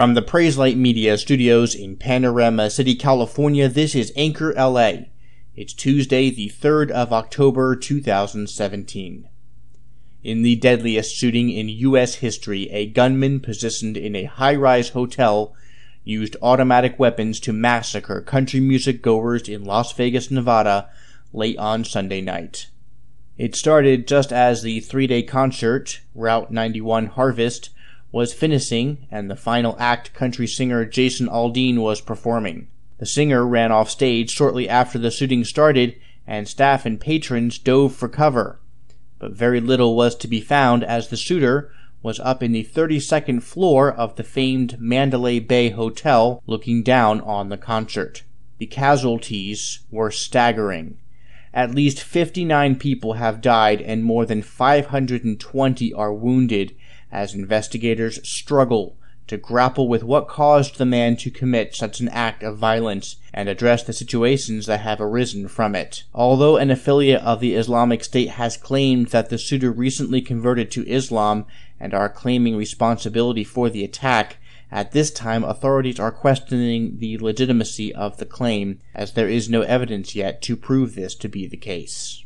From the Praise Light Media studios in Panorama City, California, this is Anchor LA. It's Tuesday, the 3rd of October, 2017. In the deadliest shooting in U.S. history, a gunman positioned in a high rise hotel used automatic weapons to massacre country music goers in Las Vegas, Nevada, late on Sunday night. It started just as the three day concert, Route 91 Harvest, was finishing and the final act country singer Jason Aldean was performing. The singer ran off stage shortly after the shooting started and staff and patrons dove for cover. But very little was to be found as the shooter was up in the 32nd floor of the famed Mandalay Bay Hotel looking down on the concert. The casualties were staggering. At least 59 people have died and more than 520 are wounded as investigators struggle to grapple with what caused the man to commit such an act of violence and address the situations that have arisen from it. Although an affiliate of the Islamic State has claimed that the shooter recently converted to Islam and are claiming responsibility for the attack, at this time authorities are questioning the legitimacy of the claim as there is no evidence yet to prove this to be the case.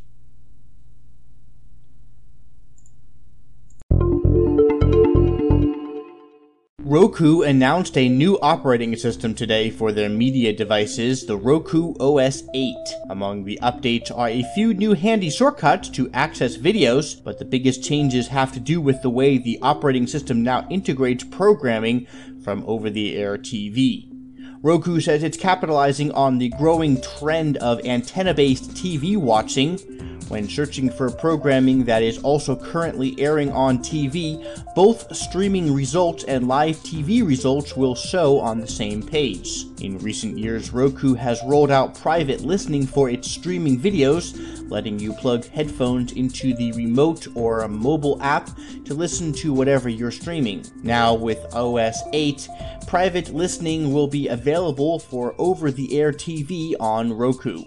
Roku announced a new operating system today for their media devices, the Roku OS 8. Among the updates are a few new handy shortcuts to access videos, but the biggest changes have to do with the way the operating system now integrates programming from over the air TV. Roku says it's capitalizing on the growing trend of antenna based TV watching, when searching for programming that is also currently airing on TV, both streaming results and live TV results will show on the same page. In recent years, Roku has rolled out private listening for its streaming videos, letting you plug headphones into the remote or a mobile app to listen to whatever you're streaming. Now, with OS 8, private listening will be available for over the air TV on Roku.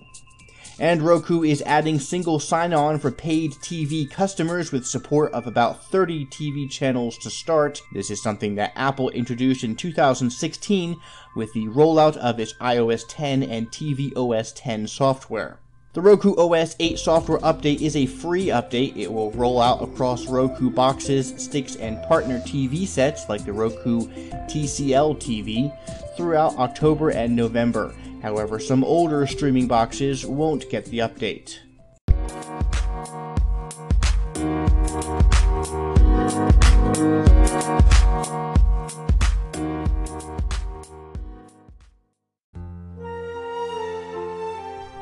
And Roku is adding single sign on for paid TV customers with support of about 30 TV channels to start. This is something that Apple introduced in 2016 with the rollout of its iOS 10 and tvOS 10 software. The Roku OS 8 software update is a free update. It will roll out across Roku boxes, sticks, and partner TV sets like the Roku TCL TV throughout October and November. However, some older streaming boxes won't get the update.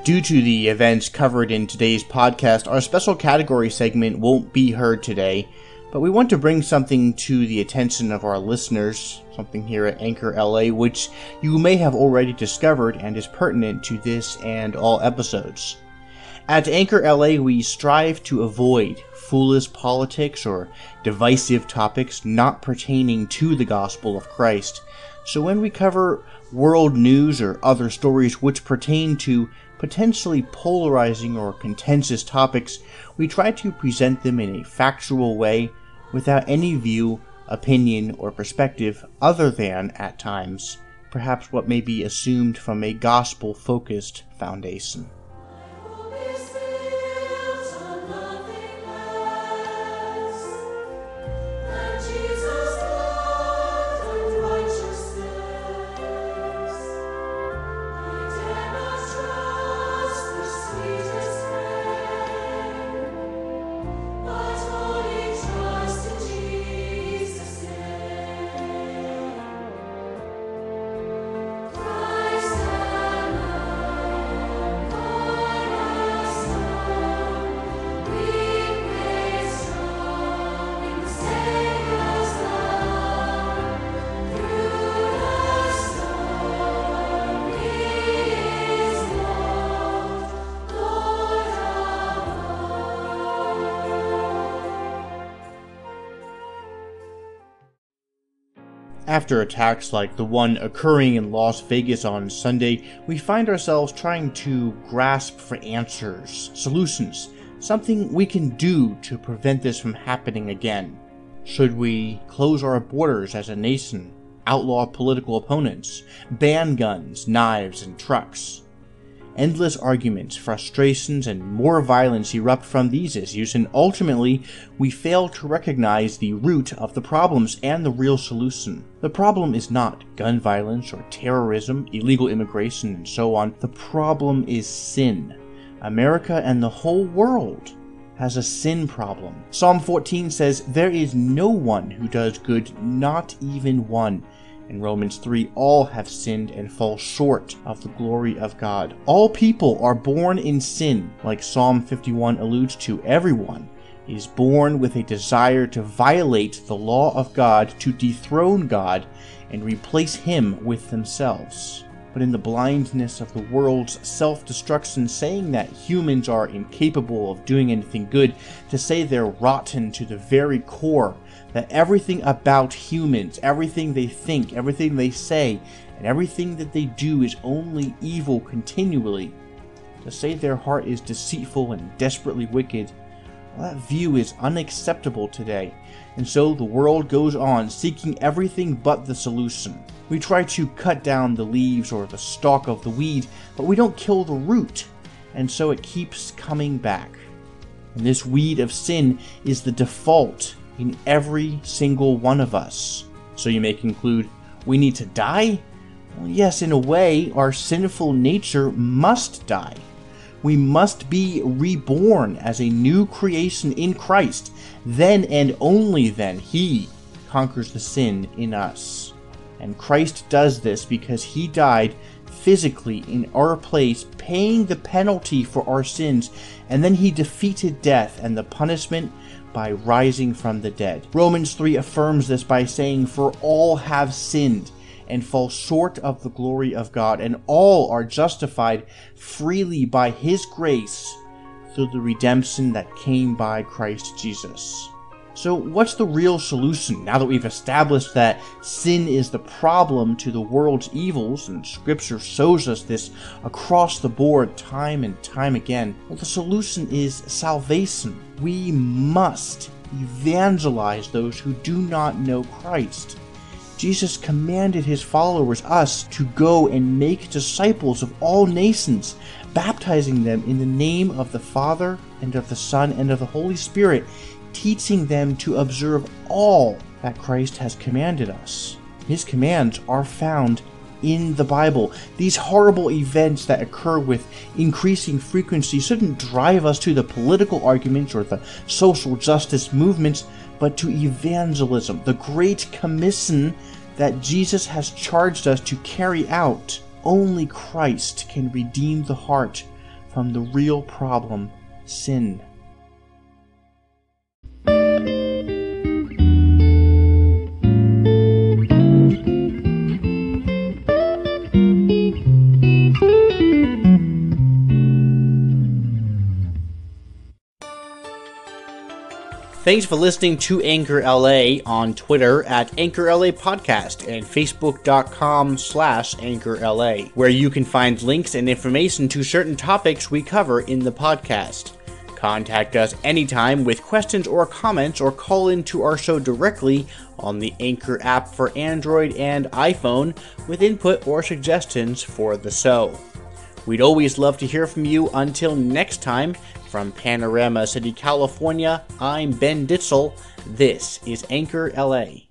Due to the events covered in today's podcast, our special category segment won't be heard today, but we want to bring something to the attention of our listeners, something here at Anchor LA, which you may have already discovered and is pertinent to this and all episodes. At Anchor LA, we strive to avoid foolish politics or divisive topics not pertaining to the gospel of Christ. So when we cover world news or other stories which pertain to potentially polarizing or contentious topics, we try to present them in a factual way without any view, opinion, or perspective other than, at times, perhaps what may be assumed from a gospel focused foundation. After attacks like the one occurring in Las Vegas on Sunday, we find ourselves trying to grasp for answers, solutions, something we can do to prevent this from happening again. Should we close our borders as a nation? outlaw political opponents, ban guns, knives, and trucks. Endless arguments, frustrations, and more violence erupt from these issues, and ultimately, we fail to recognize the root of the problems and the real solution. The problem is not gun violence or terrorism, illegal immigration, and so on. The problem is sin. America and the whole world has a sin problem. Psalm 14 says, There is no one who does good, not even one. In Romans 3, all have sinned and fall short of the glory of God. All people are born in sin, like Psalm 51 alludes to. Everyone is born with a desire to violate the law of God, to dethrone God, and replace Him with themselves. But in the blindness of the world's self destruction, saying that humans are incapable of doing anything good, to say they're rotten to the very core, that everything about humans, everything they think, everything they say, and everything that they do is only evil continually. To say their heart is deceitful and desperately wicked, that view is unacceptable today, and so the world goes on seeking everything but the solution. We try to cut down the leaves or the stalk of the weed, but we don't kill the root, and so it keeps coming back. And this weed of sin is the default in every single one of us. So you may conclude, we need to die? Well, yes, in a way, our sinful nature must die. We must be reborn as a new creation in Christ. Then and only then, He conquers the sin in us. And Christ does this because He died physically in our place, paying the penalty for our sins, and then He defeated death and the punishment by rising from the dead. Romans 3 affirms this by saying, For all have sinned and fall short of the glory of God, and all are justified freely by His grace through the redemption that came by Christ Jesus. So, what's the real solution now that we've established that sin is the problem to the world's evils, and Scripture shows us this across the board time and time again? Well, the solution is salvation. We must evangelize those who do not know Christ. Jesus commanded his followers, us, to go and make disciples of all nations, baptizing them in the name of the Father, and of the Son, and of the Holy Spirit teaching them to observe all that Christ has commanded us. His commands are found in the Bible. These horrible events that occur with increasing frequency shouldn't drive us to the political arguments or the social justice movements, but to evangelism, the great commission that Jesus has charged us to carry out. Only Christ can redeem the heart from the real problem, sin. Thanks for listening to Anchor LA on Twitter at Anchor LA Podcast and Facebook.com slash Anchor LA, where you can find links and information to certain topics we cover in the podcast. Contact us anytime with questions or comments or call into our show directly on the Anchor app for Android and iPhone with input or suggestions for the show. We'd always love to hear from you. Until next time, from Panorama City, California, I'm Ben Ditzel. This is Anchor LA.